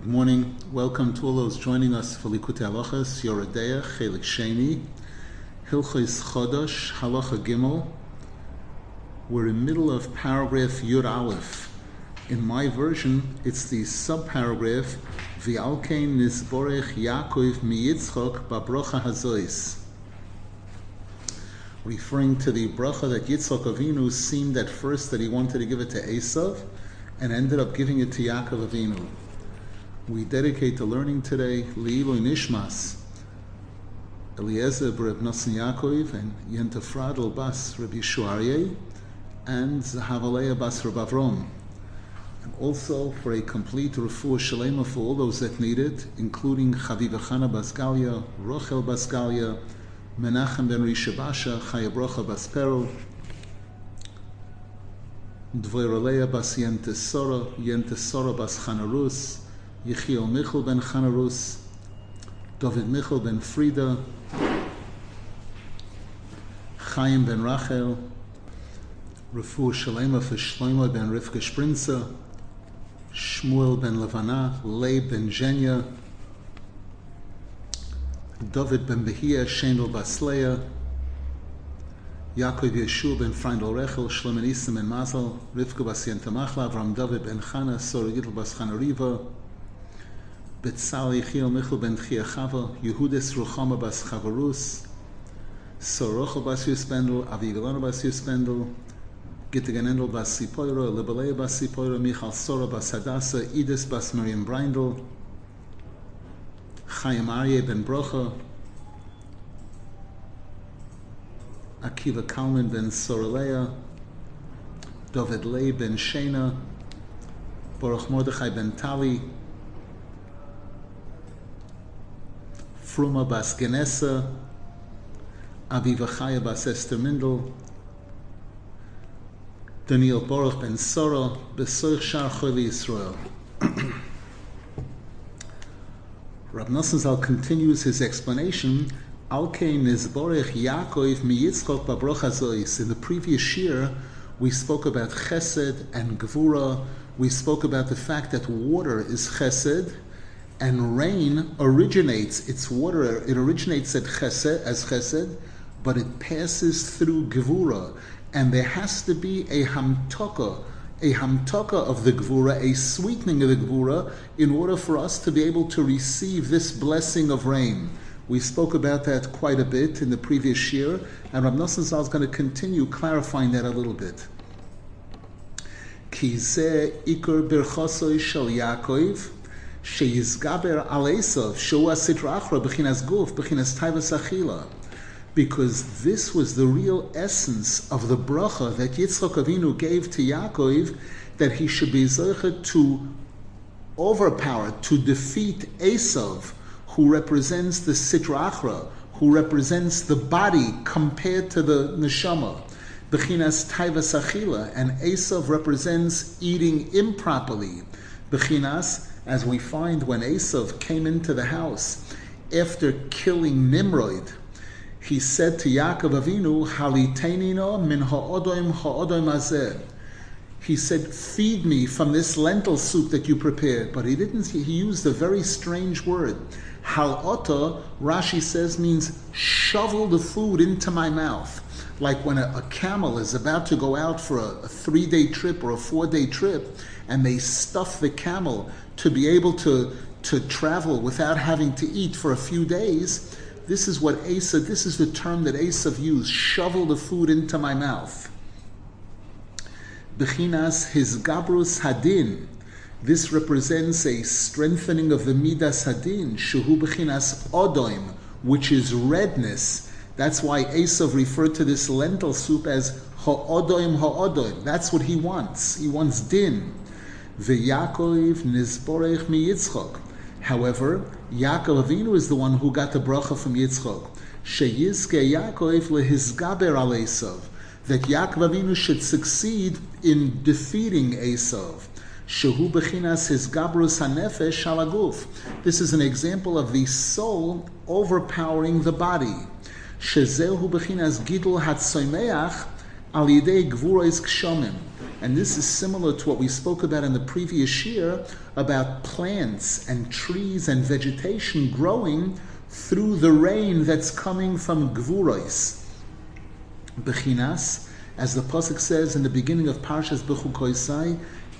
Good morning. Welcome to all those joining us for Likutei Halachas, Yoreh Deah, Chelik Sheni, Hilchos Chodosh, Halacha Gimel. We're in the middle of paragraph Yud Aleph. In my version, it's the subparagraph V'alkein Nizborech Yaakov Miyitzchok Babrocha Hazois. Referring to the bracha that Yitzchok Avinu seemed at first that he wanted to give it to Esav and ended up giving it to Yaakov Avinu. We dedicate the learning today Leiloi Nishmas, Eliezer Reb Nosson Yaakov and Yentefradel Bas Reb Yishuarye and Zahavaleya Bas Reb Avrom. And also for a complete refuah shalema for all those that need it, including Chaviva Chana Basgalia, Rochel Basgalia, Menachem ben Rishabasha, Chayabrocha Bas Perel, Dvoiraleya Bas Yentesora, Yentesora Bas Chanarus, Yechiel Michel ben Chanarus, David Michel ben Frida, Chaim ben Rachel, Refu Shalema for Shlomo ben Rivka Sprinza, Shmuel ben Levana, Leib ben Zhenya, David ben Behia, Shendel Basleya, Yaakov Yeshua ben Freindel Rechel, Shlomo Nisim ben Mazel, Rivka bas Yentamachla, Avram David ben Chana, Sora Gittel bas Riva, Betzal Yechiel Michel ben Chia Chava, Yehudis Ruchama bas Chavarus, Sorochel bas Yuspendel, Avigalana bas Yuspendel, Gittiganendel bas Sipoiro, Libaleya bas Sipoiro, Michal Sora bas Hadassah, Edis bas Miriam Brindel, Chaim Aryeh ben Brocha, Akiva Kalman ben Soraleya, David Leib ben Shena, Baruch Mordechai ben Tali, Fruma bas Genesa, Aviva Chaya bas Esther Mindel, Daniel Baruch ben Sora, Besoich Shar Choli Yisrael. Rab Nosson continues his explanation. Alkein Nizborech Yaakov miyitzchok babrocha zois. In the previous year, we spoke about Chesed and Gvura. We spoke about the fact that water is Chesed, and rain originates. It's water. It originates at Chesed as Chesed, but it passes through Gvura, and there has to be a hamtoka a hamtaka of the gvura, a sweetening of the gvura, in order for us to be able to receive this blessing of rain. We spoke about that quite a bit in the previous year, and Rav Nosson Zal is going to continue clarifying that a little bit. Ki ikar birchosoi shel Yaakov, asitra achra because this was the real essence of the bracha that Yitzchak Avinu gave to Yaakov, that he should be zeichet to overpower, to defeat Esav, who represents the Sitra Achra, who represents the body compared to the neshama. Bechinas Taivas Achila, and Esav represents eating improperly. Bechinas, as we find when Esav came into the house after killing Nimrod, he said to Yaakov Avinu, Halitenino min ha'odoim ha'odoim azeh. He said, feed me from this lentil soup that you prepared. But he didn't, he used a very strange word. Halota, Rashi says, means shovel the food into my mouth. Like when a, a camel is about to go out for a, a three day trip or a four day trip, and they stuff the camel to be able to, to travel without having to eat for a few days. This is what Asa, this is the term that Esav used, shovel the food into my mouth. Bechinas his gabrus hadin. This represents a strengthening of the midas hadin, shehu bechinas odoim, which is redness. That's why Esav referred to this lentil soup as ha'odoim ha'odoim. That's what he wants. He wants din. Mi Yitzchok. However, Yaakov Avinu is the one who got the bracha from Yitzchok. Sheyizke Yaakov lehizgaber al Esav. That Yaakov Avinu should succeed in defeating Esav. Shehu bechinas his gabrus hanefesh shalaguf. This is an example of the soul overpowering the body. Shezehu bechinas gidul hatzomeach al yidei gvurois kshomim. And this is similar to what we spoke about in the previous year about plants and trees and vegetation growing through the rain that's coming from Gvurois. Bechinas, as the Pasuk says in the beginning of Parshas Bechukoisai,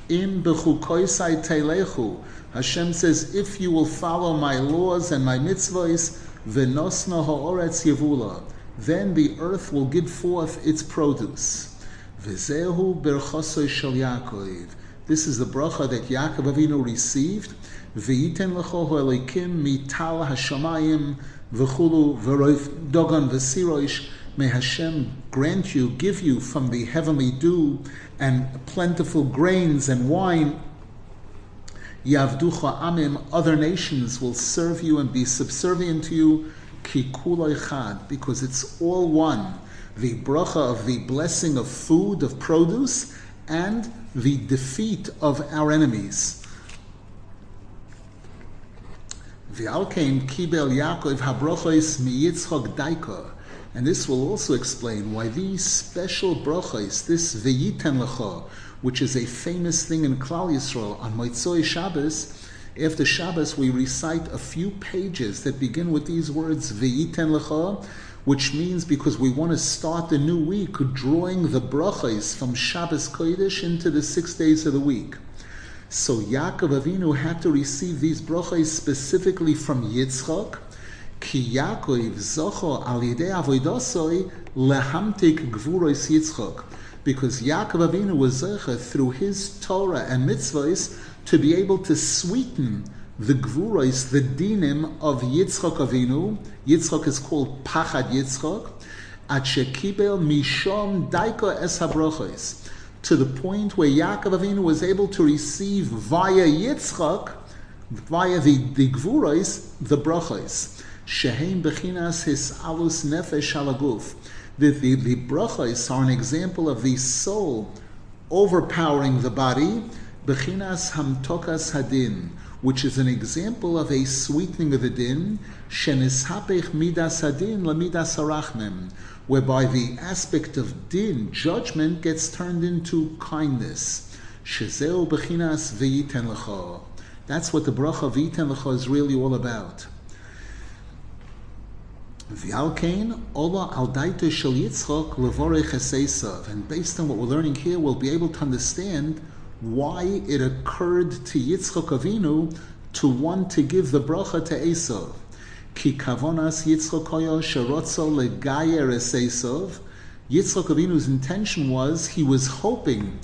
Im Bechukoisai Teilechu. Hashem says, if you will follow my laws and my mitzvahs, Venosna ha'oretz yevula, then the earth will give forth its produce. V'zehu berchosoi shel Yaakov. This is the bracha that Yaakov Avinu received. V'yiten lecho ha'elikim mital hashamayim v'chulu v'roif dogan v'siroish. May Hashem grant you, give you from the heavenly dew and plentiful grains and wine Yavducha Amim, other nations will serve you and be subservient to you, Kikuloi Chad, because it's all one. The bracha of the blessing of food, of produce, and the defeat of our enemies. V'alkein kibel Yaakov habrochos miyitzchok daika. And this will also explain why these special brachos, this v'yiten lecha, which is a famous thing in Klal Yisrael on Moitzoi Shabbos. After Shabbos, we recite a few pages that begin with these words "V'yiten lecha," which means because we want to start the new week drawing the brachas from Shabbos Kodesh into the six days of the week. So Yaakov Avinu had to receive these brachas specifically from Yitzchak. Ki Yaakov zocho al yidei avoidosoi lehamtik Yitzchak because Yaakov Avinu was zecher through his Torah and mitzvahs to be able to sweeten the gvuros, the dinim of Yitzchok Avinu. Yitzchok is called Pachad Yitzchok. At shekibel mishom daiko es. To the point where Yaakov Avinu was able to receive via Yitzchok, via the, the gvuros, the brachos. Shehem bechinas his alus nefesh alaguf the, the, the brachas are an example of the soul overpowering the body, bechinas hamtokas hadin, which is an example of a sweetening of the din, shenishapech midas hadin lamidas harachmem, whereby the aspect of din, judgment, gets turned into kindness. Bechinas v'yiten. That's what the bracha v'yiten lecha is really all about. Ola al shel. And based on what we're learning here, we'll be able to understand why it occurred to Yitzchok Avinu to want to give the bracha to Esav. Ki kavonas Yitzchok koyo sherotzo legayer Esav. Yitzchok Avinu's intention was he was hoping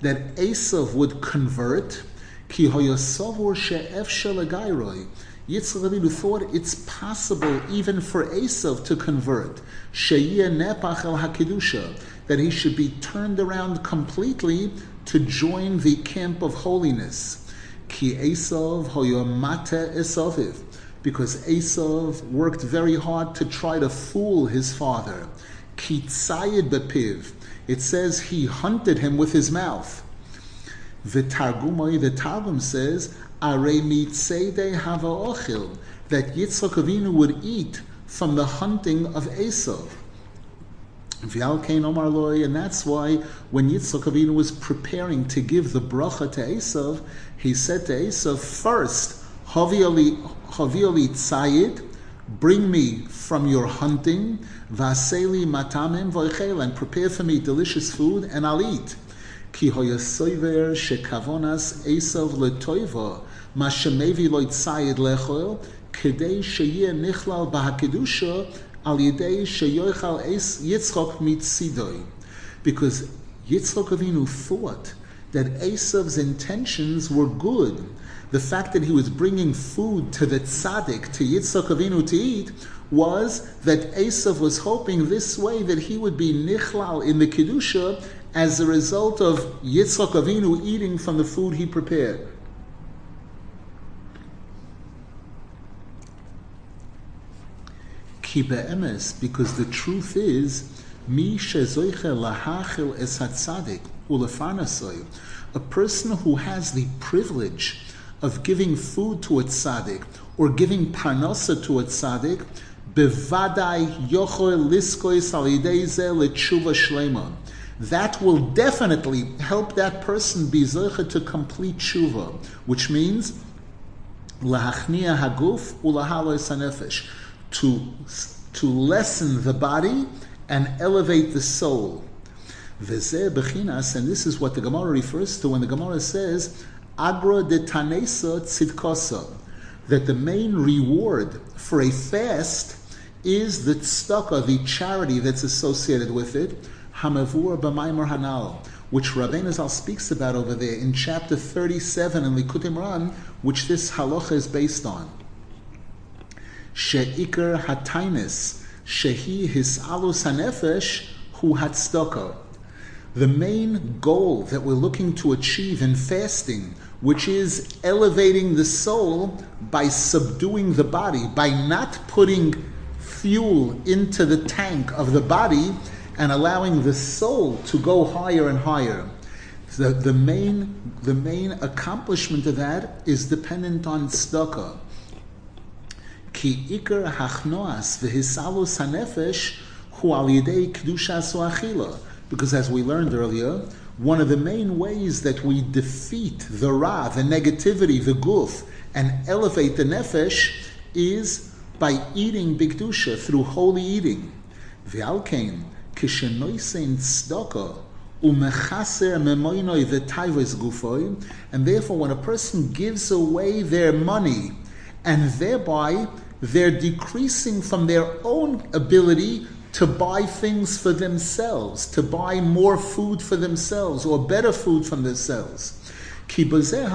that Esav would convert. Ki hoyosavur she'efshe legayroi Yitzchak Avinu thought it's possible even for Esav to convert. nepach el hakidusha, that he should be turned around completely to join the camp of holiness. Ki Esav hoyomate Esaviv, because Esav worked very hard to try to fool his father. Ki tzayid bepiv, it says he hunted him with his mouth. The Targumai, the Targum says, Are mitzede hava ochil, that Yitzchak Avinu would eat from the hunting of Esav. Loy, and that's why when Yitzchak Avinu was preparing to give the bracha to Esav, he said to Esav, first, Havioli tzayid, bring me from your hunting, vaseli matamim voichel, and prepare for me delicious food, and I'll eat. Ki hoyasoiver shekavonas Esav letoiva ma shemevi lo tzayid lechol kedei sheyeh nichlal b'hakedusha al yidei sheyoichal es Yitzchok mitzidoi. Because Yitzchok Avinu thought that Esav's intentions were good. The fact that he was bringing food to the tzaddik, to Yitzchok Avinu to eat, was that Esav was hoping this way that he would be nichlal in the kedusha as a result of Yitzchak Avinu eating from the food he prepared. Emes, because the truth is, mi shezoiche lahachil es hatzadik ulefarnasoy, a person who has the privilege of giving food to a tzaddik or giving parnasa to a tzaddik, bevadai yochoi liskois alidei ze letshuva shlema. That will definitely help that person be zoche to complete tshuva, which means lahachnia haguf ulahalo sanefesh, to to lessen the body and elevate the soul. And this is what the Gemara refers to when the Gemara says agra de tanesa tzidkosa, that the main reward for a fast is the tzedakah, the charity that's associated with it, hamavur b'maimor hanal, which Rabbeinu Zal speaks about over there in chapter 37 in Likutei Moharan, which this halacha is based on. She'ikar hatainis, shehi hisalus hanefesh hu hatzdaka. The main goal that we're looking to achieve in fasting, which is elevating the soul by subduing the body, by not putting fuel into the tank of the body and allowing the soul to go higher and higher. The, the, main, the main accomplishment of that is dependent on tzedakah. Because as we learned earlier, one of the main ways that we defeat the ra, the negativity, the guf, and elevate the nefesh is by eating bigdusha through holy eating. V'alkein kishenoisein tzedakah and therefore when a person gives away their money and thereby they're decreasing from their own ability to buy things for themselves, to buy more food for themselves or better food from themselves. Because had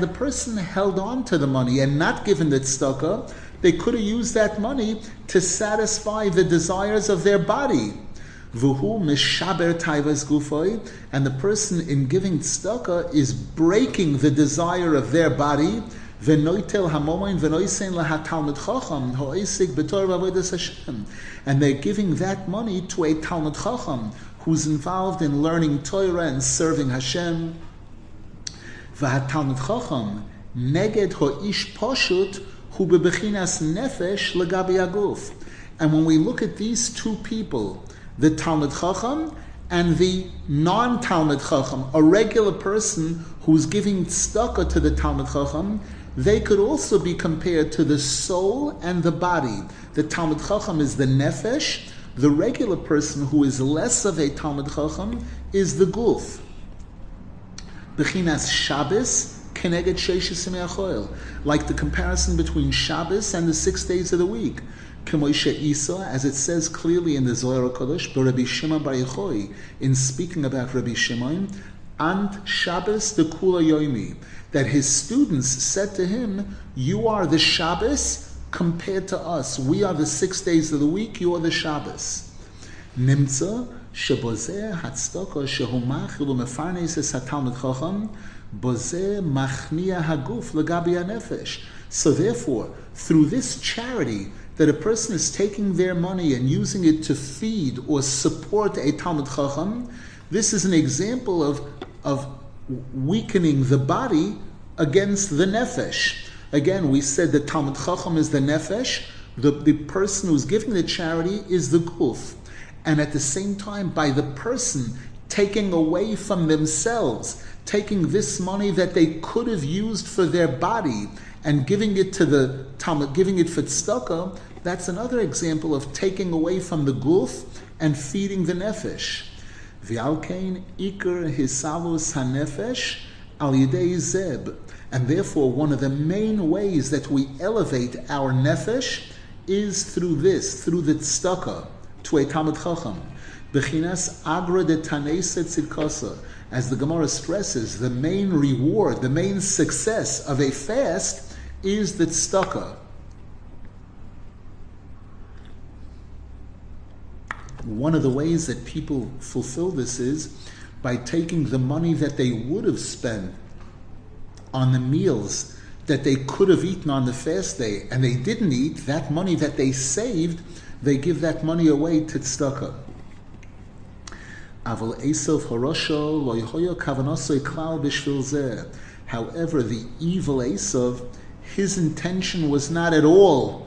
the person held on to the money and not given the tzedakah, they could have used that money to satisfy the desires of their body. Vuhu mishaber taivas gufoi, and the person in giving tzedakah is breaking the desire of their body. Chacham v'avodas Hashem, and they're giving that money to a talmud chacham who's involved in learning Torah and serving Hashem. Chacham neged hoish poshut hu bebechinas nefesh. And when we look at these two people, the Talmud Chacham and the non-Talmud Chacham, a regular person who's giving tzedakah to the Talmud Chacham, they could also be compared to the soul and the body. The Talmud Chacham is the nefesh. The regular person who is less of a Talmud Chacham is the guf. Bechinas Shabbos keneged like the comparison between Shabbos and the six days of the week. K'moishe Isa, as it says clearly in the Zohar Kodesh, but Rabbi Shimon Bar Yochai, in speaking about Rabbi Shimon, and Shabbos the Kula Yoimi, that his students said to him, "You are the Shabbos compared to us. We are the six days of the week. You are the Shabbos." Nimtza שבזה הצדוקה שהוא מאכיל ומפרנס את התלמיד חכם, בזה מכניע הגוף לגבי הנפש. So therefore, through this charity, that a person is taking their money and using it to feed or support a Talmud Chacham, this is an example of, of weakening the body against the nefesh. Again, we said that Talmud Chacham is the nefesh, the, the person who's giving the charity is the guf. And at the same time, by the person taking away from themselves, taking this money that they could have used for their body and giving it to the Talmud, giving it for tzedakah, that's another example of taking away from the guf and feeding the nefesh. V'alkein ikar hisalus hanefesh al yidei zeb. And therefore, one of the main ways that we elevate our nefesh is through this, through the tzedakah to a Talmud Chacham. Bechinas agra de taneset tzidkosa. As the Gemara stresses, the main reward, the main success of a fast is the tzedakah. One of the ways that people fulfill this is by taking the money that they would have spent on the meals that they could have eaten on the fast day and they didn't eat, that money that they saved, they give that money away to tzedakah. However, the evil Esav, his intention was not at all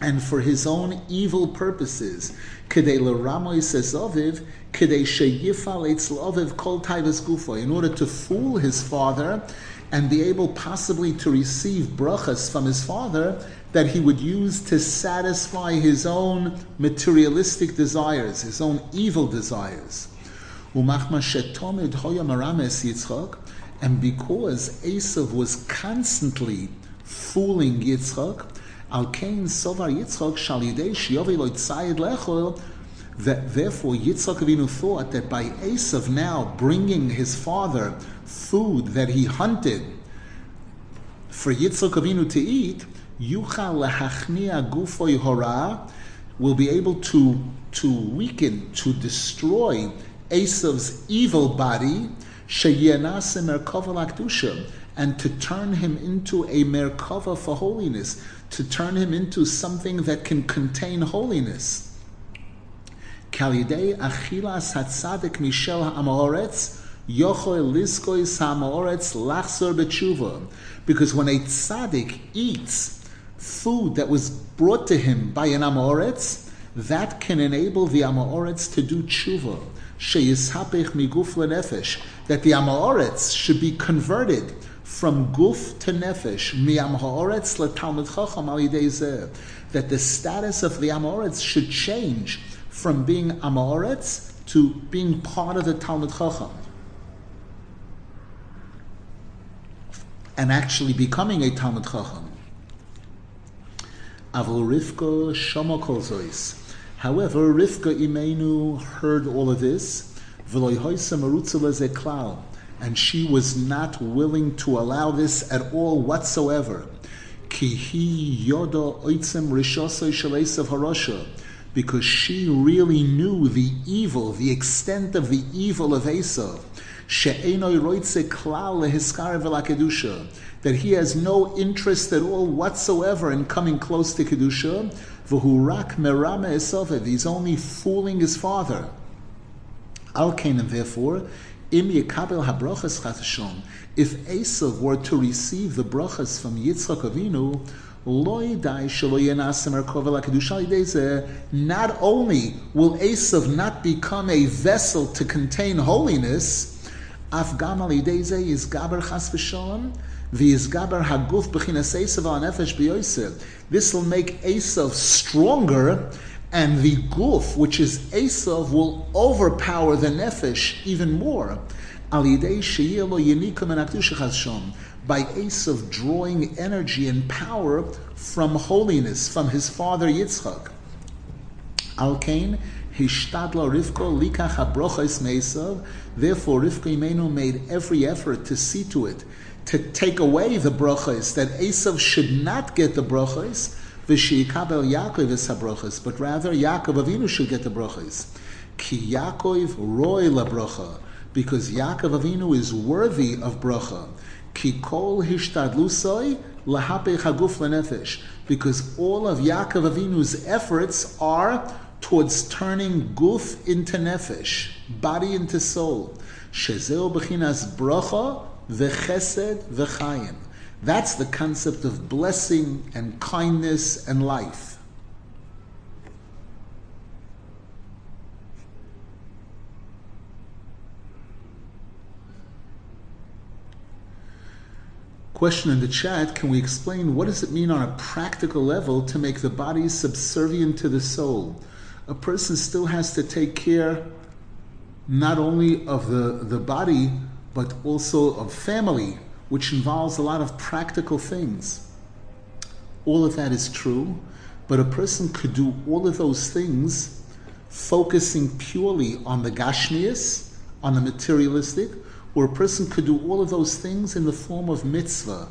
and for his own evil purposes. In order to fool his father and be able possibly to receive brachas from his father that he would use to satisfy his own materialistic desires, his own evil desires. And because Esav was constantly fooling Yitzchak, Al Kain Sovar Yitzchak Shalidei Shiovi Tzayid Lechol, that therefore Yitzchak Avinu thought that by Esav now bringing his father food that he hunted for Yitzchak Avinu to eat, Yuchal Lehachnia Gufoy Hora will be able to, to weaken, to destroy Esav's evil body, and to turn him into a Merkava for holiness, to turn him into something that can contain holiness. Kalidei Achilas Hatzadik Mishel Ha'amoretz, Yochoi Liskois Ha'amoretz Lachzor B'tshuva. Because when a tzaddik eats food that was brought to him by an Amoretz, that can enable the Amoretz to do tshuva sheyishapech miguf lenefesh, that the Amoretz should be converted from guf to nefesh, mi'am ha'oretz letalmud chacham al that the status of the Amoretz should change from being Amoretz to being part of the Talmud Chacham. And actually becoming a Talmud Chacham. Avol Rivka Shama However, Rivka Imenu heard all of this, and she was not willing to allow this at all whatsoever. Because she really knew the evil, the extent of the evil of Esau. That he has no interest at all whatsoever in coming close to Kedusha. He's only fooling his father. Al and therefore, im yekabel. If Esav were to receive the brachas from Yitzchak Avinu, not only will Esav not become a vessel to contain holiness. This will make Esav stronger, and the guf, which is Esav, will overpower the nefesh even more. By Esav drawing energy and power from holiness, from his father Yitzchak. Alkain, Hishtadla Rivko likach habrochas meisav. Therefore, Rivka Imenu made every effort to see to it to take away the brachas, that Esav should not get the brachas, v'shiyikabel Yaakov is habrachas, but rather Yaakov Avinu should get the brachas. Ki Yaakov roy la bracha, because Yaakov Avinu is worthy of bracha. Ki kol hishtadlusoi lahape chaguf lenefesh, because all of Yaakov Avinu's efforts are towards turning guf into nefesh, body into soul. Shezeo b'chinas bracha v'chesed v'chayim. That's the concept of blessing and kindness and life. Question in the chat Can we explain what does it mean on a practical level to make the body subservient to the soul? A person still has to take care not only of the, the body, but also of family, which involves a lot of practical things. All of that is true, but a person could do all of those things focusing purely on the gashmias, on the materialistic, or a person could do all of those things in the form of mitzvah.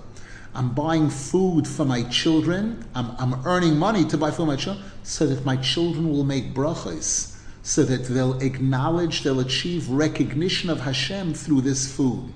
I'm buying food for my children. I'm, I'm earning money to buy food for my children so that my children will make brachas, so that they'll acknowledge, they'll achieve recognition of Hashem through this food.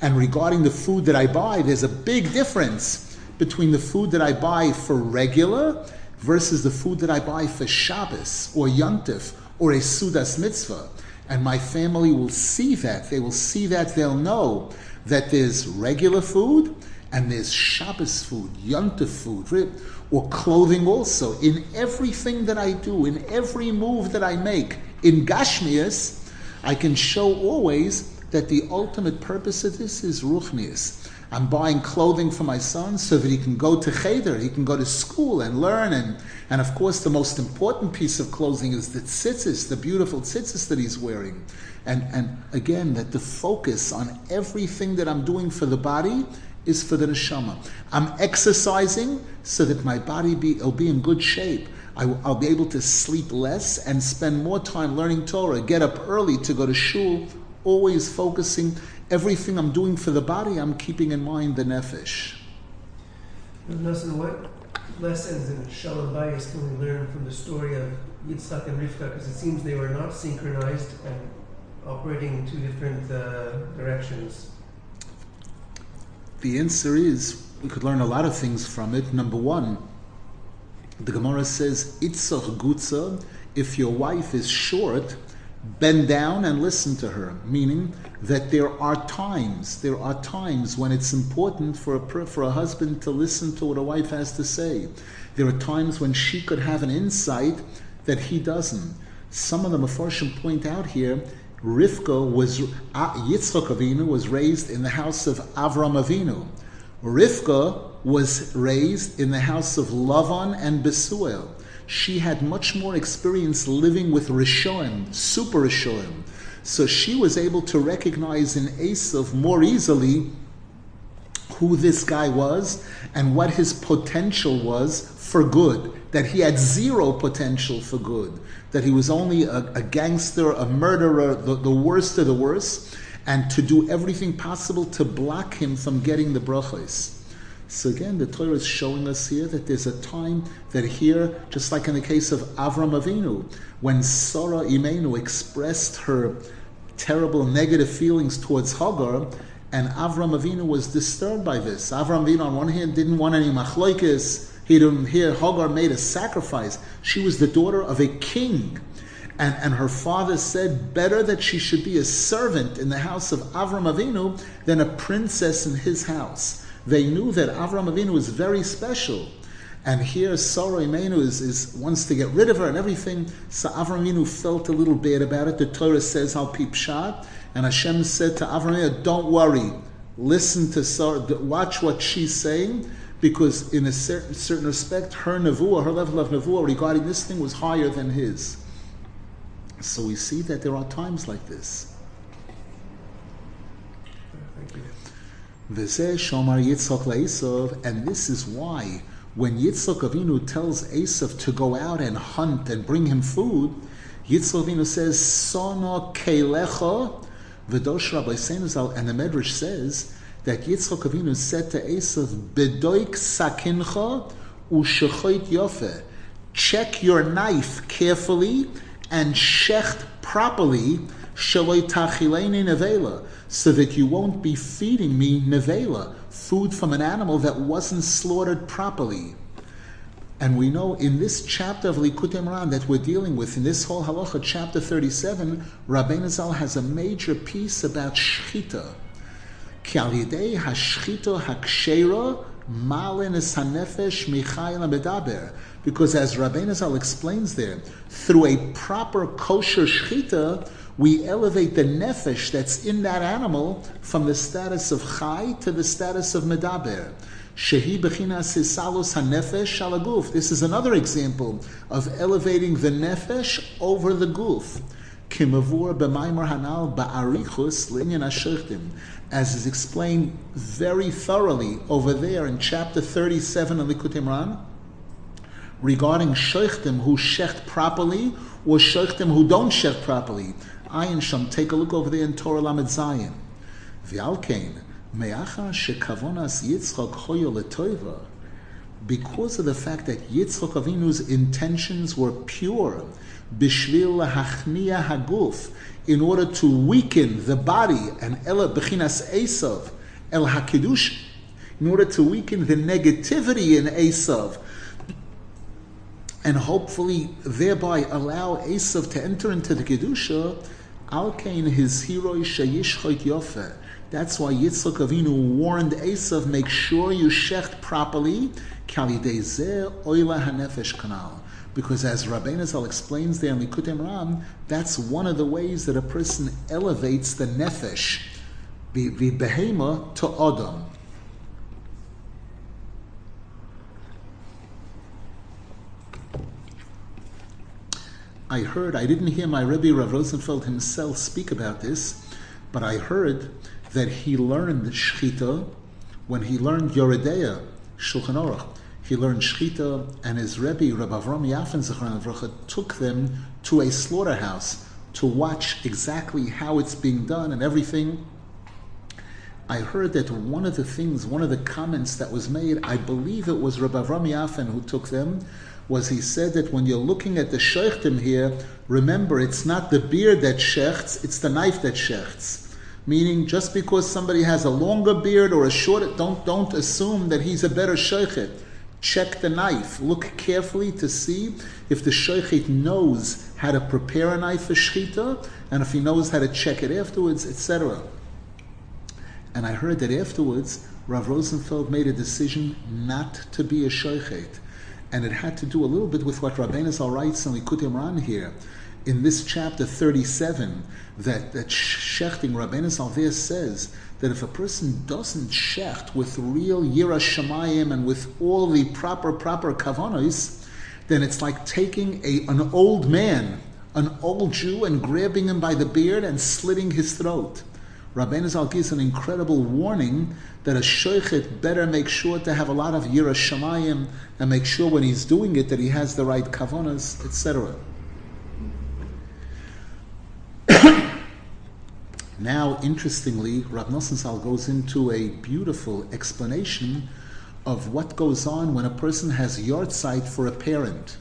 And regarding the food that I buy, there's a big difference between the food that I buy for regular versus the food that I buy for Shabbos or Yontif or a Sudas mitzvah. And my family will see that. They will see that. They'll know that there's regular food and there's Shabbos food, Yontif food, or clothing also. In everything that I do, in every move that I make, in Gashmias, I can show always that the ultimate purpose of this is Ruchnias. I'm buying clothing for my son so that he can go to cheder, he can go to school and learn. And, and of course, the most important piece of clothing is the tzitzis, the beautiful tzitzis that he's wearing. And, and again, that the focus on everything that I'm doing for the body is for the neshama. I'm exercising so that my body be, will be in good shape. I, will be able to sleep less and spend more time learning Torah, get up early to go to shul, always focusing everything I'm doing for the body, I'm keeping in mind the nefesh. What lessons in Shalom Bayis can we learn from the story of Yitzhak and Rivka? Because it seems they were not synchronized and operating in two different uh, directions. The answer is we could learn a lot of things from it. Number one, the Gemara says, Itzach Gutza, if your wife is short, bend down and listen to her, meaning that there are times, there are times when it's important for a, for a husband to listen to what a wife has to say. There are times when she could have an insight that he doesn't. Some of the Mefarshim point out here, Rivka was, uh, Yitzchak Avinu was raised in the house of Avram Avinu. Rivka was raised in the house of Lavan and Besuel she had much more experience living with Rishoim, super Rishoim. So she was able to recognize in Esav more easily who this guy was and what his potential was for good. That he had zero potential for good. That he was only a, a gangster, a murderer, the, the worst of the worst, and to do everything possible to block him from getting the brachos. So again, the Torah is showing us here that there's a time that here, just like in the case of Avram Avinu, when Sarah Imenu expressed her terrible negative feelings towards Hagar, and Avram Avinu was disturbed by this. Avram Avinu, on one hand, didn't want any machloikis. He didn't Hagar made a sacrifice. She was the daughter of a king. And, and her father said, better that she should be a servant in the house of Avram Avinu than a princess in his house. They knew that Avram Avinu was very special. And here Sarah Imenu is, is, wants to get rid of her and everything. So Avram Avinu felt a little bad about it. The Torah says how pipshat. And Hashem said to Avram Avinu, don't worry. Listen to Sarah, watch what she's saying. Because in a certain, certain respect, her nevuah, her level of nevuah regarding this thing was higher than his. So we see that there are times like this. And this is why when Yitzchak Avinu tells Esav to go out and hunt and bring him food, Yitzchak Avinu says, Sono keilecha, v'dosh Rabbi Senuzal, and the Medrash says that Yitzchak Avinu said to Esav, Bedoik sakincha u'shechoit yofe, check your knife carefully and shecht properly, shaloi tachileni nevela, so that you won't be feeding me nevela, food from an animal that wasn't slaughtered properly. And we know in this chapter of Likutei Moharan that we're dealing with, in this whole halacha, chapter 37, Rabbeinu Zal has a major piece about shchita. Hashchita hakshera malin es hanefesh michayil medaber. Because as Rabbeinu Zal explains there, through a proper kosher shchita, we elevate the nefesh that's in that animal from the status of chai to the status of medaber. Shehi bechinas sisalos hanefesh shalaguf. This is another example of elevating the nefesh over the guf. Kimavur b'maimar hanal ba'arichus linyan ashirtim, as is explained very thoroughly over there in chapter 37 of Likutei Moharan, regarding sheichtim who shecht properly or sheichtim who don't shecht properly. Ayin Sham, take a look over there in Torah Lamed Zayin. V'alkein, Me'achar shekavonas Yitzchak hoyo letoiva, because of the fact that Yitzchak Avinu's intentions were pure, bishvil hachnia haguf, in order to weaken the body, and ela bechinas Esav, el hakidush, in order to weaken the negativity in Esav, and hopefully thereby allow Esav to enter into the kedusha. Alkain his hero shayishchoit yofe. That's why Yitzchak Avinu warned Esav, make sure you shecht properly. Because as Rabbeinu Zal explains there in Likutei Moharan, that's one of the ways that a person elevates the nefesh, the, the behema, to Adam. I heard, I didn't hear my Rebbe Rav Rosenfeld himself speak about this, but I heard that he learned Shechita when he learned Yoreh Deah, Shulchan Aruch. He learned Shechita, and his Rebbe, Rabbi Avram Yafen Zechron took them to a slaughterhouse to watch exactly how it's being done and everything. I heard that one of the things, one of the comments that was made, I believe it was Rabbi Avram Yafen who took them, was he said that when you're looking at the shechtim here, remember it's not the beard that shechts, it's the knife that shechts. Meaning, just because somebody has a longer beard or a shorter, don't don't assume that he's a better shechet. Check the knife. Look carefully to see if the shechet knows how to prepare a knife for shechita, and if he knows how to check it afterwards, etc. And I heard that afterwards, Rav Rosenfeld made a decision not to be a shechet and it had to do a little bit with what Rabbeinu Zal writes in Likutei Moharan here, in this chapter 37, that, that shechting, Rabbeinu Zal says that if a person doesn't shecht with real Yira Shemayim and with all the proper, proper kavanos, then it's like taking a, an old man, an old Jew, and grabbing him by the beard and slitting his throat. Rabbeinu Zal gives an incredible warning that a shochet better make sure to have a lot of yira shamayim and make sure when he's doing it that he has the right kavanas, etc. now, interestingly, Rab Nosson goes into a beautiful explanation of what goes on when a person has yahrzeit for a parent.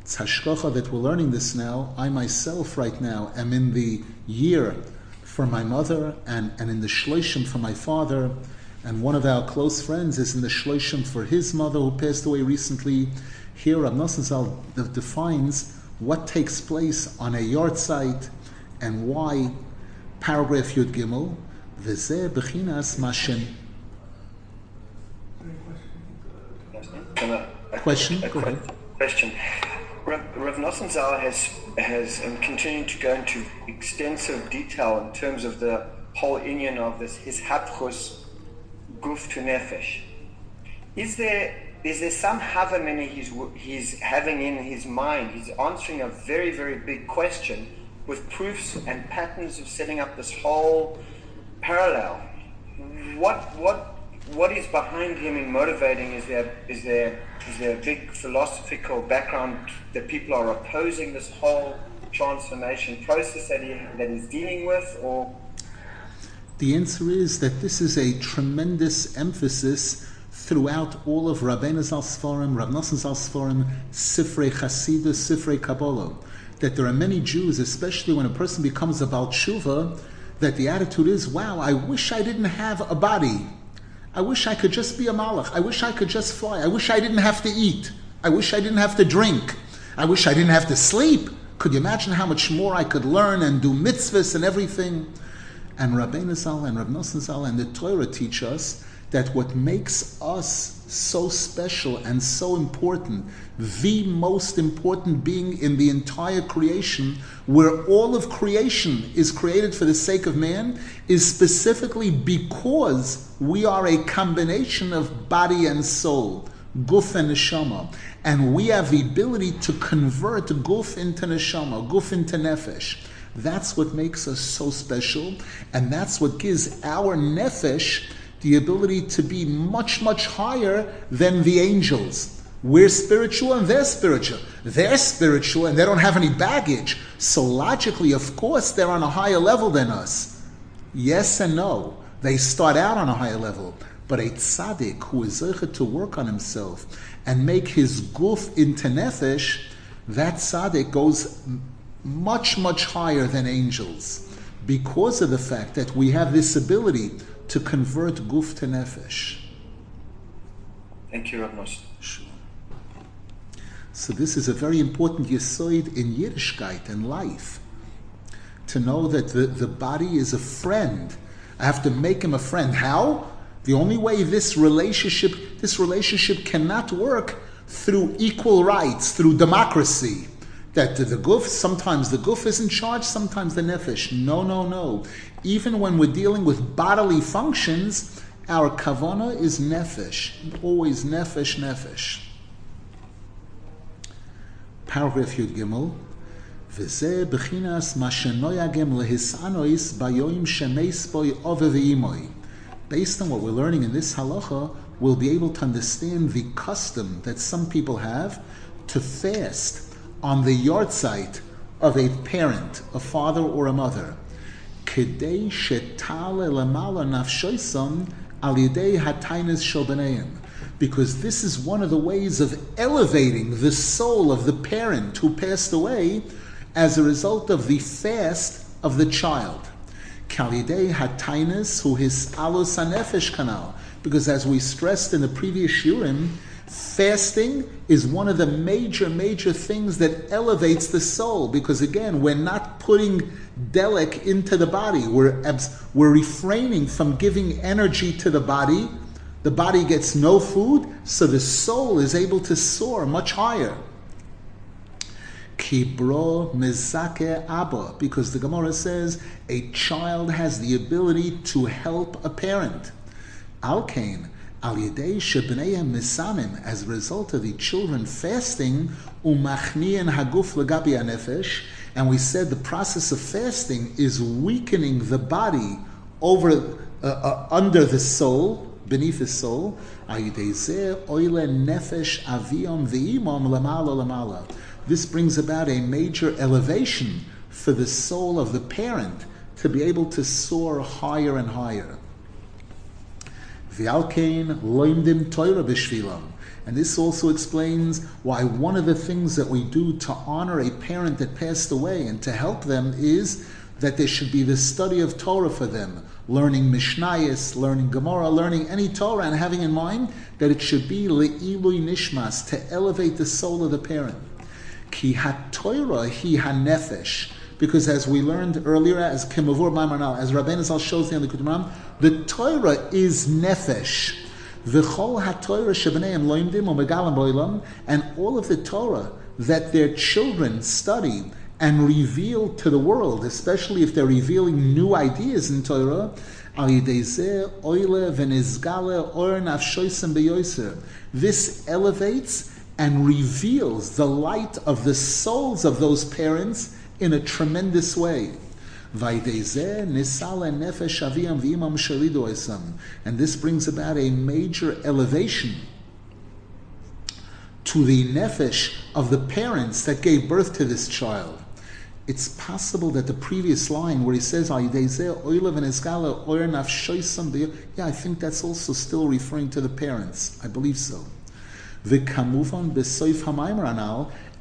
It's that we're learning this now. I myself, right now, am in the year for my mother and, and in the shloshim for my father and one of our close friends is in the Shloshim for his mother who passed away recently. Here, Rab Nosson defines what takes place on a yahrzeit and why. Paragraph Yud Gimel, v'zeh b'chinas mashen. Question? Go ahead. Question. Rav, Nosson Zal has, has um, continued to go into extensive detail in terms of the whole union of this, his hapchus guf to nefesh. Is there is there some havamina he's he's having in his mind? He's answering a very very big question with proofs and patterns of setting up this whole parallel. What what what is behind him in motivating? Is there is there is there a big philosophical background that people are opposing this whole transformation process that he that he's dealing with, or the answer is that this is a tremendous emphasis throughout all of Rabbeinu Zal Sforim, Rav Nosson Zal Sforim, Sifrei Chasidus, Sifrei Kabbalah, that there are many Jews, especially when a person becomes a Baal that the attitude is, wow, I wish I didn't have a body. I wish I could just be a malach. I wish I could just fly. I wish I didn't have to eat. I wish I didn't have to drink. I wish I didn't have to sleep. Could you imagine how much more I could learn and do mitzvahs and everything? And Rabbeinu Zal and Rab Nosson Zal and the Torah teach us that what makes us so special and so important, the most important being in the entire creation, where all of creation is created for the sake of man, is specifically because we are a combination of body and soul, guf and neshama, and we have the ability to convert guf into neshama, guf into nefesh. That's what makes us so special, and that's what gives our nefesh the ability to be much, much higher than the angels. We're spiritual and they're spiritual. They're spiritual and they don't have any baggage. So logically, of course, they're on a higher level than us. Yes and no. They start out on a higher level. But a tzaddik who is zeichet to work on himself and make his guf into nefesh, that tzaddik goes much, much higher than angels because of the fact that we have this ability to convert guf to nefesh. Thank you, Rav Nosson. Sure. So this is a very important yisoid in Yiddishkeit and life. To know that the, the body is a friend. I have to make him a friend. How? The only way this relationship, this relationship cannot work through equal rights, through democracy. That the guf, sometimes the guf is in charge, sometimes the nefesh. No, no, no. Even when we're dealing with bodily functions, our kavana is nefesh, always nefesh, nefesh. Paragraph Yud Gimel. וזה בחינס מה שנויגם להסענויס ביום ואימוי. Based on what we're learning in this halacha, we'll be able to understand the custom that some people have to fast on the yahrzeit of a parent, a father or a mother. Kedei shetale lamala nafshoisam al yidei hatainis shel because this is one of the ways of elevating the soul of the parent who passed away as a result of the fast of the child. Kalidei hatainus who his anefesh kanal. Because as we stressed in the previous shiurim, fasting is one of the major, major things that elevates the soul. Because again, we're not putting delek into the body. We're, we're refraining from giving energy to the body the body gets no food, so the soul is able to soar much higher. Kibro mizake abba, because the Gemara says a child has the ability to help a parent. Alkain, al yedei shebneihem as a result of the children fasting, umachnian haguf legabi nefesh, and we said the process of fasting is weakening the body over uh, uh, under the soul beneath the soul. This brings about a major elevation for the soul of the parent to be able to soar higher and higher. And this also explains why one of the things that we do to honor a parent that passed away and to help them is that there should be the study of Torah for them, learning Mishnayos, learning Gemara, learning any Torah, and having in mind that it should be le'ilui nishmas, to elevate the soul of the parent. Ki ha-Torah hi ha-nefesh, because as we learned earlier, as Kimavur Maimanal, as Rabbeinu Zal shows in the Kutumram, the Torah is nefesh. V'chol ha-Torah shebeneim loimdim megalim boilam, and all of the Torah that their children study, and reveal to the world, especially if they're revealing new ideas in Torah, this elevates and reveals the light of the souls of those parents in a tremendous way. And this brings about a major elevation to the nefesh of the parents that gave birth to this child it's possible that the previous line where he says, Yeah, I think that's also still referring to the parents. I believe so.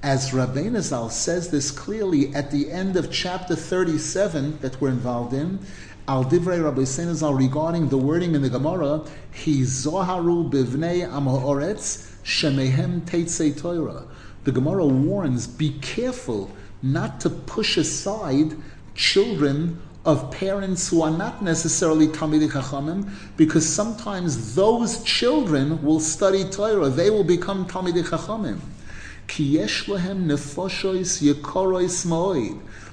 As Rabbeinu Zal says this clearly at the end of chapter 37 that we're involved in, Al Divrei Rabbi Zal regarding the wording in the Gemara, He Zoharu Bivnei Amoretz Shemehem Teitzei Torah. The Gemara warns, be careful not to push aside children of parents who are not necessarily Talmidei Chachamim, because sometimes those children will study Torah. They will become Talmidei Chachamim. Yesh.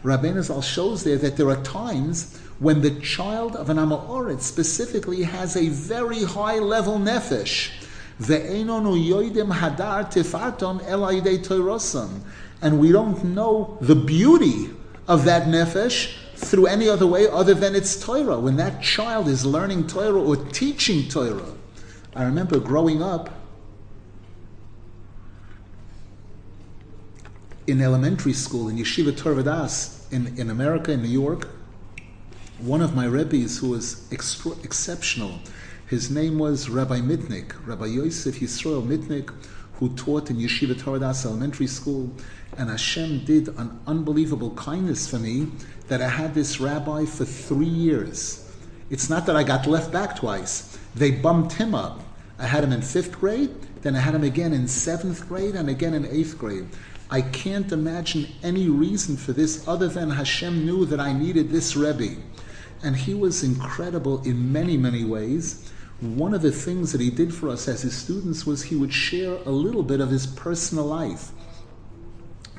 Rabbeinu Zal shows there that there are times when the child of an Amorit specifically has a very high level nefesh. And we don't know the beauty of that nefesh through any other way other than its Torah. When that child is learning Torah or teaching Torah, I remember growing up in elementary school in Yeshiva Torah in, in America, in New York. one of my rabbis who was extra- exceptional. His name was Rabbi Mitnick, Rabbi Yosef Yisrael Mitnick, who taught in Yeshiva Toradas Elementary School. And Hashem did an unbelievable kindness for me that I had this rabbi for three years. It's not that I got left back twice. They bumped him up. I had him in fifth grade, then I had him again in seventh grade, and again in eighth grade. I can't imagine any reason for this other than Hashem knew that I needed this Rebbe. And he was incredible in many, many ways. One of the things that he did for us as his students was he would share a little bit of his personal life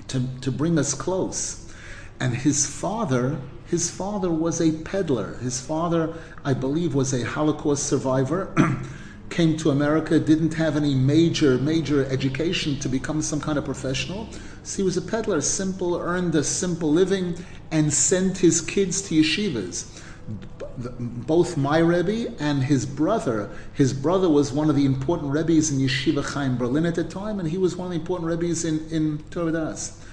to, to bring us close. And his father, his father was a peddler. His father, I believe, was a Holocaust survivor. came to America, didn't have any major, major education to become some kind of professional. So he was a peddler, simple, earned a simple living, and sent his kids to yeshivas. Both my Rebbe and his brother. His brother was one of the important Rebbes in Yeshiva Chaim Berlin at the time, and he was one of the important Rebbes in, in Torah Das.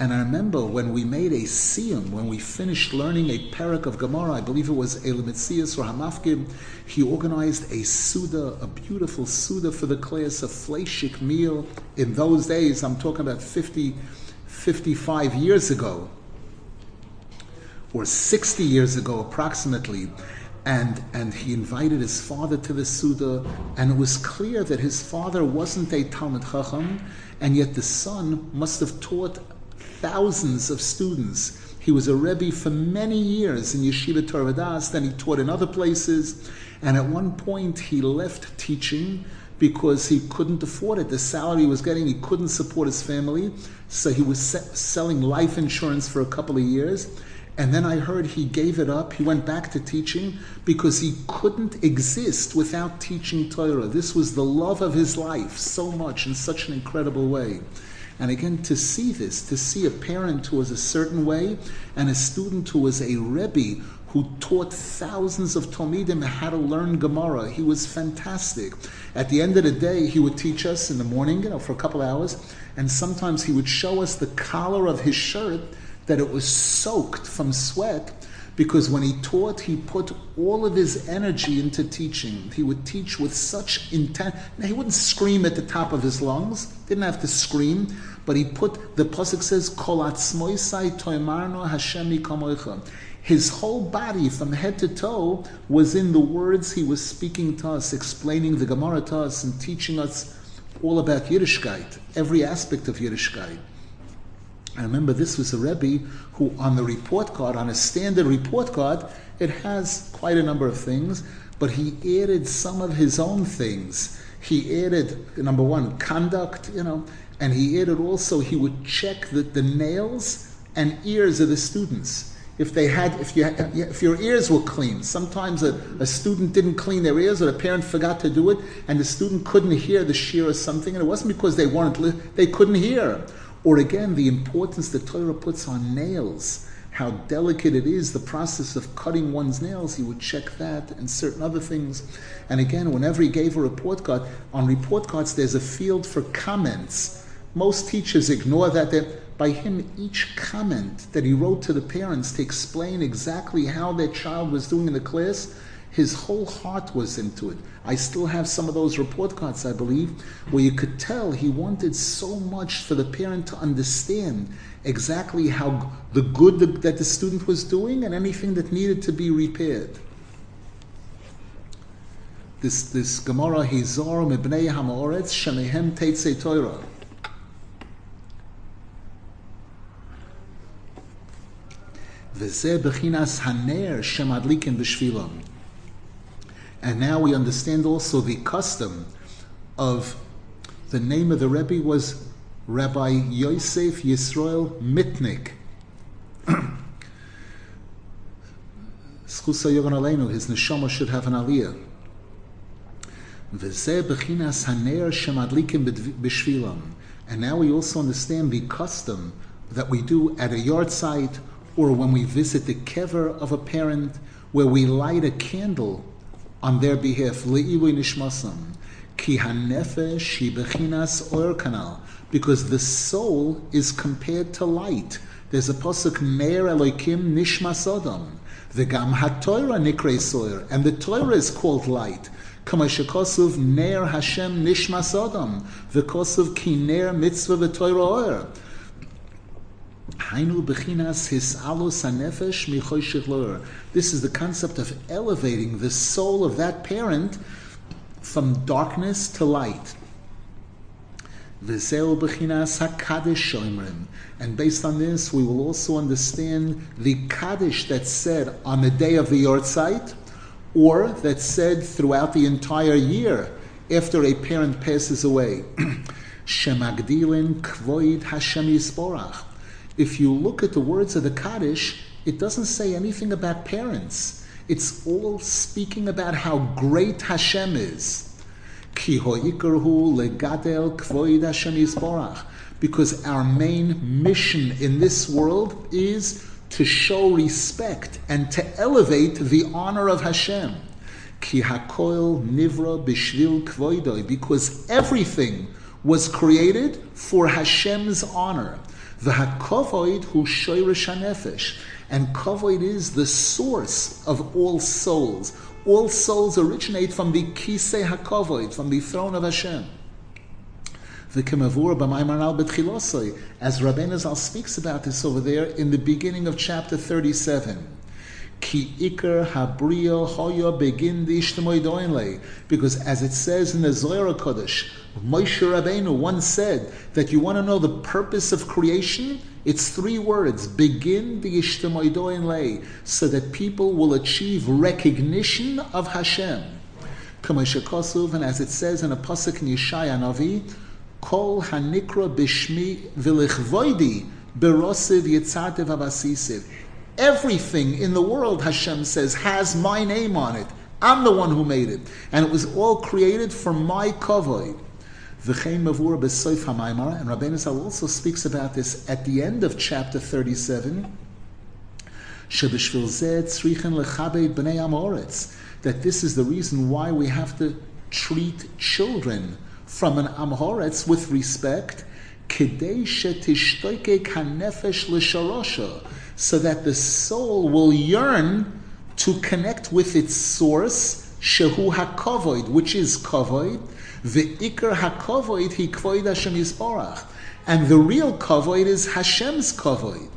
And I remember when we made a siyum, when we finished learning a parak of Gemara, I believe it was Elimitzias or Hamafkid, he organized a Suda, a beautiful Suda for the class, a fleshik meal. In those days, I'm talking about 50, 55 years ago, or 60 years ago approximately. And, and he invited his father to the Suda, and it was clear that his father wasn't a Talmid Chacham, and yet the son must have taught thousands of students. He was a Rebbe for many years in Yeshiva Torah Das, then he taught in other places, and at one point he left teaching because he couldn't afford it. The salary he was getting, he couldn't support his family, so he was se- selling life insurance for a couple of years. And then I heard he gave it up. He went back to teaching because he couldn't exist without teaching Torah. This was the love of his life so much in such an incredible way. And again, to see this, to see a parent who was a certain way and a student who was a Rebbe who taught thousands of Talmidim how to learn Gemara. He was fantastic. At the end of the day, he would teach us in the morning, you know, for a couple hours, and sometimes he would show us the collar of his shirt that it was soaked from sweat because when he taught, he put all of his energy into teaching. He would teach with such intent. Now, he wouldn't scream at the top of his lungs, didn't have to scream, but he put, the Pasuk says, Kol atzmoisai toimarno Hashemi kamoicha. His whole body, from head to toe, was in the words he was speaking to us, explaining the Gemara to us, and teaching us all about Yiddishkeit, every aspect of Yiddishkeit. I remember this was a Rebbe who, on the report card, on a standard report card, it has quite a number of things, but he added some of his own things. He added, number one, conduct, you know, and he added also, he would check the, the nails and ears of the students. If they had, if you, if your ears were clean, sometimes a, a student didn't clean their ears, or a parent forgot to do it, and the student couldn't hear the shiur or something, and it wasn't because they weren't, they couldn't hear or again, the importance the Torah puts on nails, how delicate it is, the process of cutting one's nails, he would check that and certain other things. And again, whenever he gave a report card, on report cards there's a field for comments. Most teachers ignore that. By him, each comment that he wrote to the parents to explain exactly how their child was doing in the class, his whole heart was into it. I still have some of those report cards, I believe, where you could tell he wanted so much for the parent to understand exactly how the good that the student was doing and anything that needed to be repaired. This this Gemara Hizor Mibnei Hamoretz Shemehem Teitzei Torah. And now we understand also the custom of the name of the Rebbe was Rabbi Yosef Yisrael Aleinu, his neshama should have an aliyah. And now we also understand the custom that we do at a yahrzeit or when we visit the kever of a parent, where we light a candle on their behalf, le'ilui nishmasam, ki hanefesh bechinas or kanal, because the soul is compared to light. There's a pasuk Meir Elokim Nishmas Adam. The Gam HaTorah Nikre Soyer, and the Torah is called light. Kama shekosov ner Hashem nishmas adam, v'kosov ki ner mitzvah v'toira oyer. Hainu bechinas hisalos hanefesh michoshech loer. This is the concept of elevating the soul of that parent from darkness to light. And based on this, we will also understand the kaddish that's said on the day of the yortzeit, or that's said throughout the entire year after a parent passes away. Shemagdilin kvoid Hashem. If you look at the words of the Kaddish, it doesn't say anything about parents. It's all speaking about how great Hashem is. Because our main mission in this world is to show respect and to elevate the honor of Hashem. Because everything was created for Hashem's honor. The hakovoid hu shoyrish hanefesh, and kovoid is the source of all souls. All souls originate from the kisei hakovoid, from the throne of Hashem. The Kimavur B'Maimaral B'Tchilosoi, as Rabbeinu Zal speaks about this over there in the beginning of chapter 37. Ki ikar habriya hoya begin the because as it says in the Zohar Kodesh, Moshe Rabbeinu once said that you want to know the purpose of creation? It's three words: begin the lay, so that people will achieve recognition of Hashem. And as it says in a pasuk in Yeshaya Navi, Kol hanikra bishmi v'lichvoidi berosiv yitzartev avasisiv. Everything in the world, Hashem says, has my name on it. I'm the one who made it. And it was all created for my kavod. V'chein mavur b'soif ha'maimar. And Rabbeinu Zal also speaks about this at the end of chapter 37. Shebishvil zeh tzrichen lechabed b'nei amoretz. That this is the reason why we have to treat children from an Amhoretz with respect, so that the soul will yearn to connect with its source, shehu hakovoid, which is kovoid, the ikar hakovoid he kvoid Hashem yisporach, and the real kovoid is Hashem's kovoid.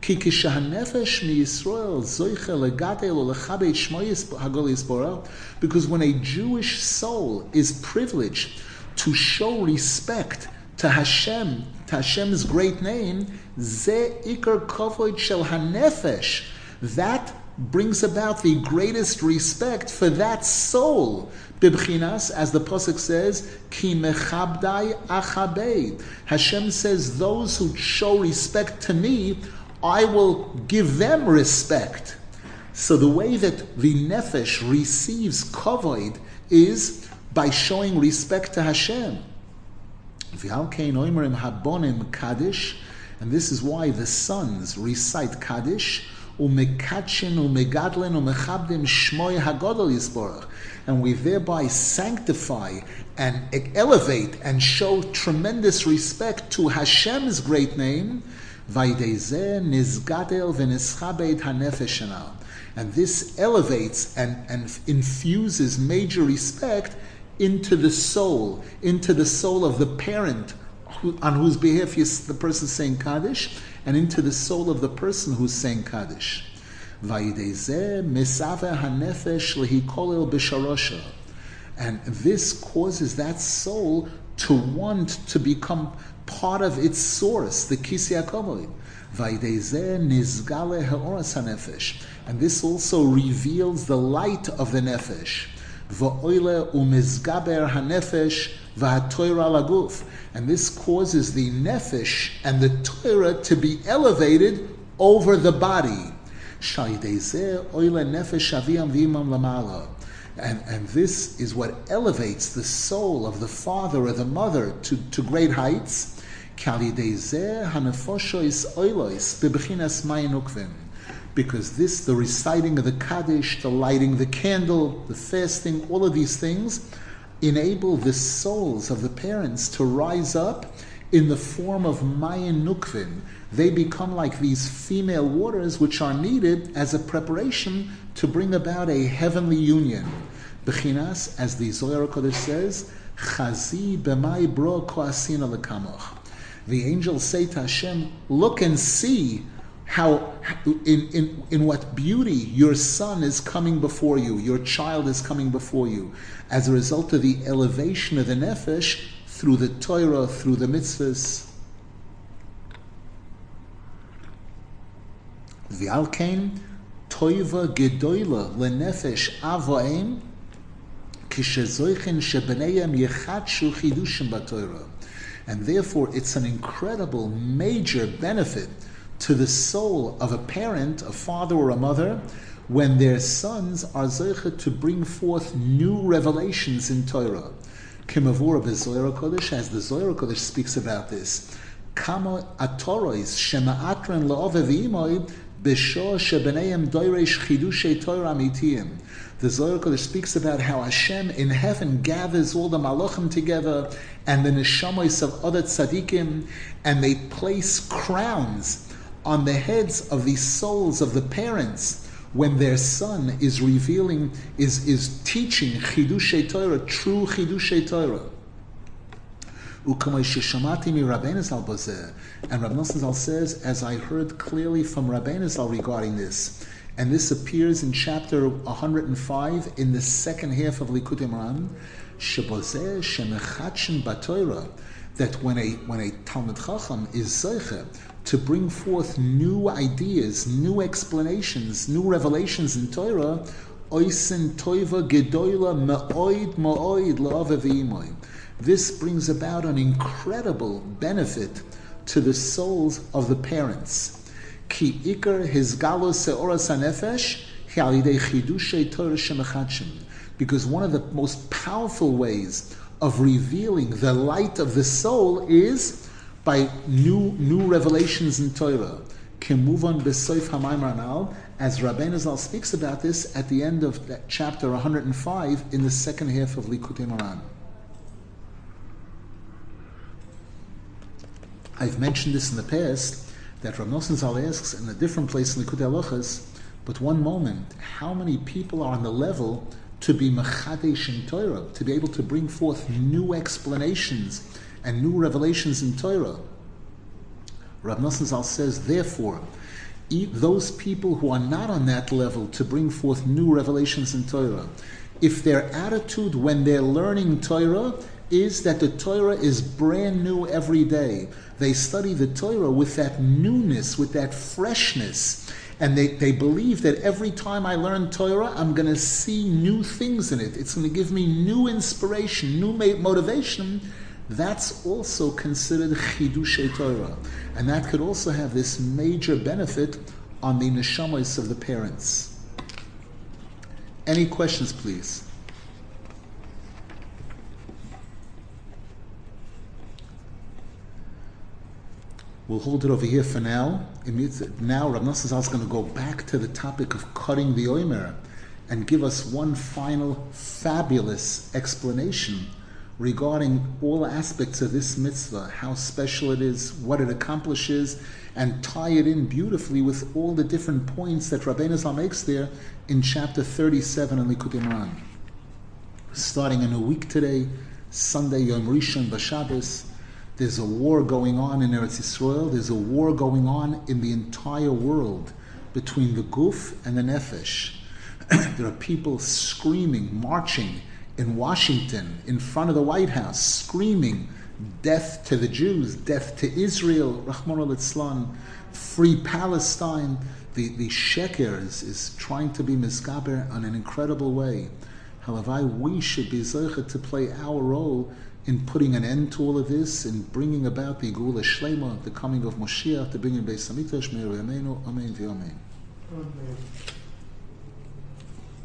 Ki kishahanefesh mi Yisrael zoiche legadel ulechabeit hagol because when a Jewish soul is privileged to show respect to Hashem, to Hashem's great name, ze ikar kovoid shel hanefesh, that brings about the greatest respect for that soul. Bibchinas, as the pasuk says, ki mechabdai achabed. Hashem says, those who show respect to me, I will give them respect. So the way that the nefesh receives kavod is by showing respect to Hashem. And this is why the sons recite Kaddish, umekachin umegadlin umechabdim shmoy hagodol yisborach. And we thereby sanctify and elevate and show tremendous respect to Hashem's great name. and this elevates and, and infuses major respect into the soul, into the soul of the parent who, on whose behalf the person is saying Kaddish, and into the soul of the person who's saying Kaddish. And this causes that soul to want to become part of its source, the Kisei Hakovoid. And this also reveals the light of the Nefesh umizgaber laguf. And this causes the nefesh and the Torah to be elevated over the body. And, and this is what elevates the soul of the father or the mother to, to great heights because this, the reciting of the Kaddish, the lighting the candle, the fasting, all of these things enable the souls of the parents to rise up in the form of Mayin Nukvin. They become like these female waters which are needed as a preparation to bring about a heavenly union. Bechinas, as the Zohar Kodesh says, Chazi b'mai bro koasina lekamoch. The angels say to Hashem, look and see how in, in, in what beauty your son is coming before you, your child is coming before you, as a result of the elevation of the nefesh through the Torah, through the mitzvahs. V'alkein toiva gedoyla lenefesh avoim kishezoichen shebeneyem yechatshu chidushim b'Torah. And therefore, it's an incredible, major benefit to the soul of a parent, a father or a mother, when their sons are zeichet to bring forth new revelations in Torah. Kimavura Zohar Kodesh, as the Zohar Kodesh speaks about this. Kama atorois shema'atren la'ove b'sho shebeneim doiresh chidushay Torah. The Zohar Kodesh speaks about how Hashem in heaven gathers all the malachim together and the neshamos of other tzaddikim, and they place crowns on the heads of the souls of the parents when their son is revealing, is, is teaching Chidush Torah, true Chidush Torah. And Rabbi Zal says, as I heard clearly from Rabbi Zal regarding this, and this appears in chapter 105 in the second half of Likutei Moharan, that when a when a Talmid Chacham is zeiche to bring forth new ideas, new explanations, new revelations in Torah. This brings about an incredible benefit to the souls of the parents. Because one of the most powerful ways of revealing the light of the soul is by new new revelations in Torah. Can move on besoif hamayim now, as Rabbeinu Zal speaks about this at the end of that chapter 105 in the second half of Likutei Moharan. I've mentioned this in the past that Rav Nosson Zal asks in a different place in Likutei Halachos, but one moment, how many people are on the level to be mechadesh in Torah, to be able to bring forth new explanations and new revelations in Torah. Rav Nosson Zal says, therefore, those people who are not on that level to bring forth new revelations in Torah, if their attitude when they're learning Torah is that the Torah is brand new every day, they study the Torah with that newness, with that freshness, and they, they believe that every time I learn Torah, I'm going to see new things in it. It's going to give me new inspiration, new motivation that's also considered chidush Torah, and that could also have this major benefit on the neshamos of the parents. Any questions, please? We'll hold it over here for now. Now, Rav Nosson is going to go back to the topic of cutting the oimer and give us one final fabulous explanation regarding all aspects of this mitzvah, how special it is, what it accomplishes, and tie it in beautifully with all the different points that Rabbeinu Zal makes there in chapter 37 in Likutei Moharan. Starting in a week today, Sunday Yom Rishon Bashabas, there's a war going on in Eretz Yisrael. There's a war going on in the entire world between the Guf and the Nefesh. there are people screaming, marching in Washington, in front of the White House, screaming, death to the Jews, death to Israel, Rahman al free Palestine. The, the Sheker is, is trying to be Mizgaber in an incredible way. However, we should be Zeichet to play our role in putting an end to all of this, in bringing about the Geula Shlema, the coming of Moshiach, the bringing Beis Hamikdash, Meir Yameinu, Amen, Amen.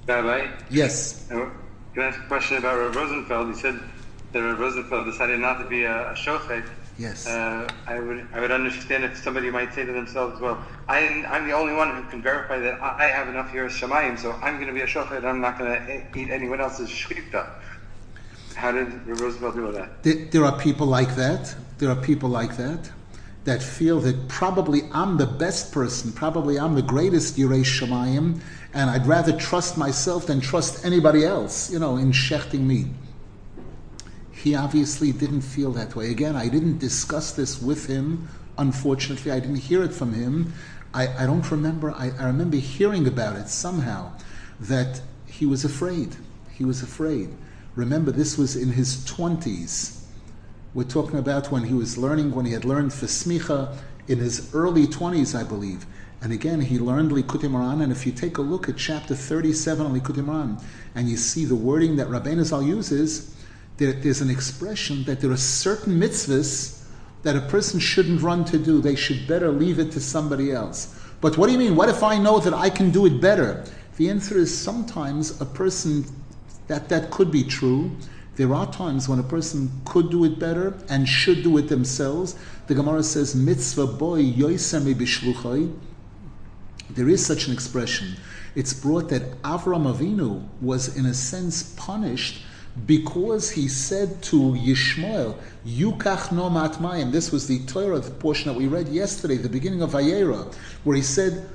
Rabbi? Yes. Uh, Can I ask a question about Rav Rosenfeld? He said that Rav Rosenfeld decided not to be a, a shochet. Yes. Uh, I would I would understand if somebody might say to themselves, well, I, I'm the only one who can verify that I have enough yiras shamayim, so I'm going to be a shochet. I'm not going to eat anyone else's shechita. How did Rav Rosenfeld do with that? There, there are people like that. There are people like that that feel that probably I'm the best person, probably I'm the greatest Yirei Shemayim, and I'd rather trust myself than trust anybody else, you know, in shechting me. He obviously didn't feel that way. Again, I didn't discuss this with him. Unfortunately, I didn't hear it from him. I, I don't remember, I, I remember hearing about it somehow, that he was afraid. He was afraid. Remember, this was in his 20s. We're talking about when he was learning, when he had learned for smicha in his early 20s, I believe. And again, he learned Likutei Moharan, and if you take a look at chapter 37 on Likutei Moharan, and you see the wording that Rabbeinu Zal uses, there, there's an expression that there are certain mitzvahs that a person shouldn't run to do. They should better leave it to somebody else. But what do you mean? What if I know that I can do it better? The answer is sometimes a person that that could be true. There are times when a person could do it better and should do it themselves. The Gemara says, "Mitzvah boy yoisemi bishluchai." There is such an expression. It's brought that Avram Avinu was, in a sense, punished because he said to Yishmael, Yukach no matmayim. This was the Torah portion that we read yesterday, the beginning of Vayera, where he said,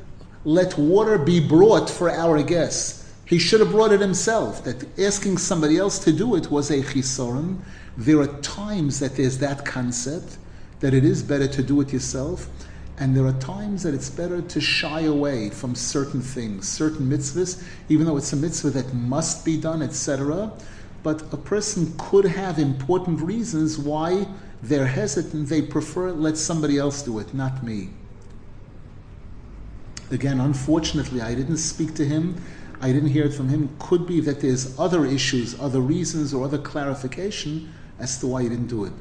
Let water be brought for our guests. He should have brought it himself. That asking somebody else to do it was a chisoron. There are times that there's that concept that it is better to do it yourself, and there are times that it's better to shy away from certain things, certain mitzvahs, even though it's a mitzvah that must be done, etc but a person could have important reasons why they're hesitant. They prefer let somebody else do it, not me. Again, unfortunately, I didn't speak to him. I didn't hear it from him. Could be that there's other issues, other reasons, or other clarification as to why he didn't do it.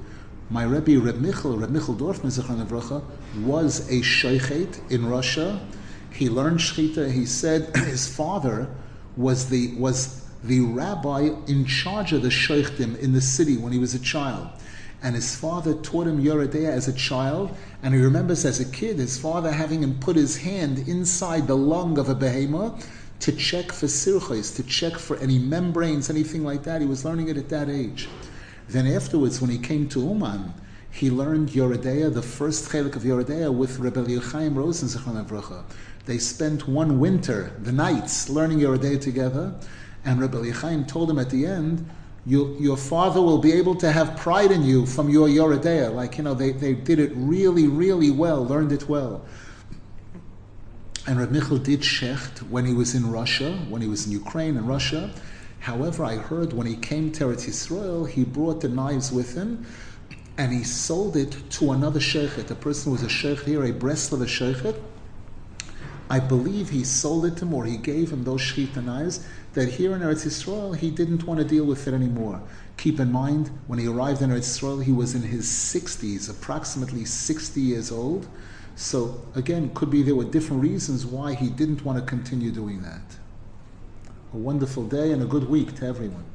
My Rebbe, Reb Michal, Reb Michal Dorfman, was a sheikhet in Russia. He learned shechita. He said his father was the was the rabbi in charge of the sheikhtim in the city when he was a child. And his father taught him Yoreh Deah as a child, and he remembers as a kid his father having him put his hand inside the lung of a behemoth to check for sirchos, to check for any membranes, anything like that. He was learning it at that age. Then afterwards, when he came to Uman, he learned Yoreh Deah, the first chelik of Yoreh Deah, with Rebbe Chaim Rosen Zichron They spent one winter, the nights, learning Yoreh Deah together. And Rabbi Yechaim told him at the end, you, your father will be able to have pride in you from your Yoreh Deah. Like, you know, they, they did it really, really well, learned it well. And Reb Michal did shecht when he was in Russia, when he was in Ukraine and Russia. However, I heard when he came to Eretz Yisrael, he brought the knives with him and he sold it to another sheikhet. A person who was a sheikh here, a Breslov sheikhet. I believe he sold it to him or he gave him those shechita knives that here in Eretz Yisrael, he didn't want to deal with it anymore. Keep in mind, when he arrived in Eretz Yisrael, he was in his 60s, approximately 60 years old. So, again, could be there were different reasons why he didn't want to continue doing that. A wonderful day and a good week to everyone.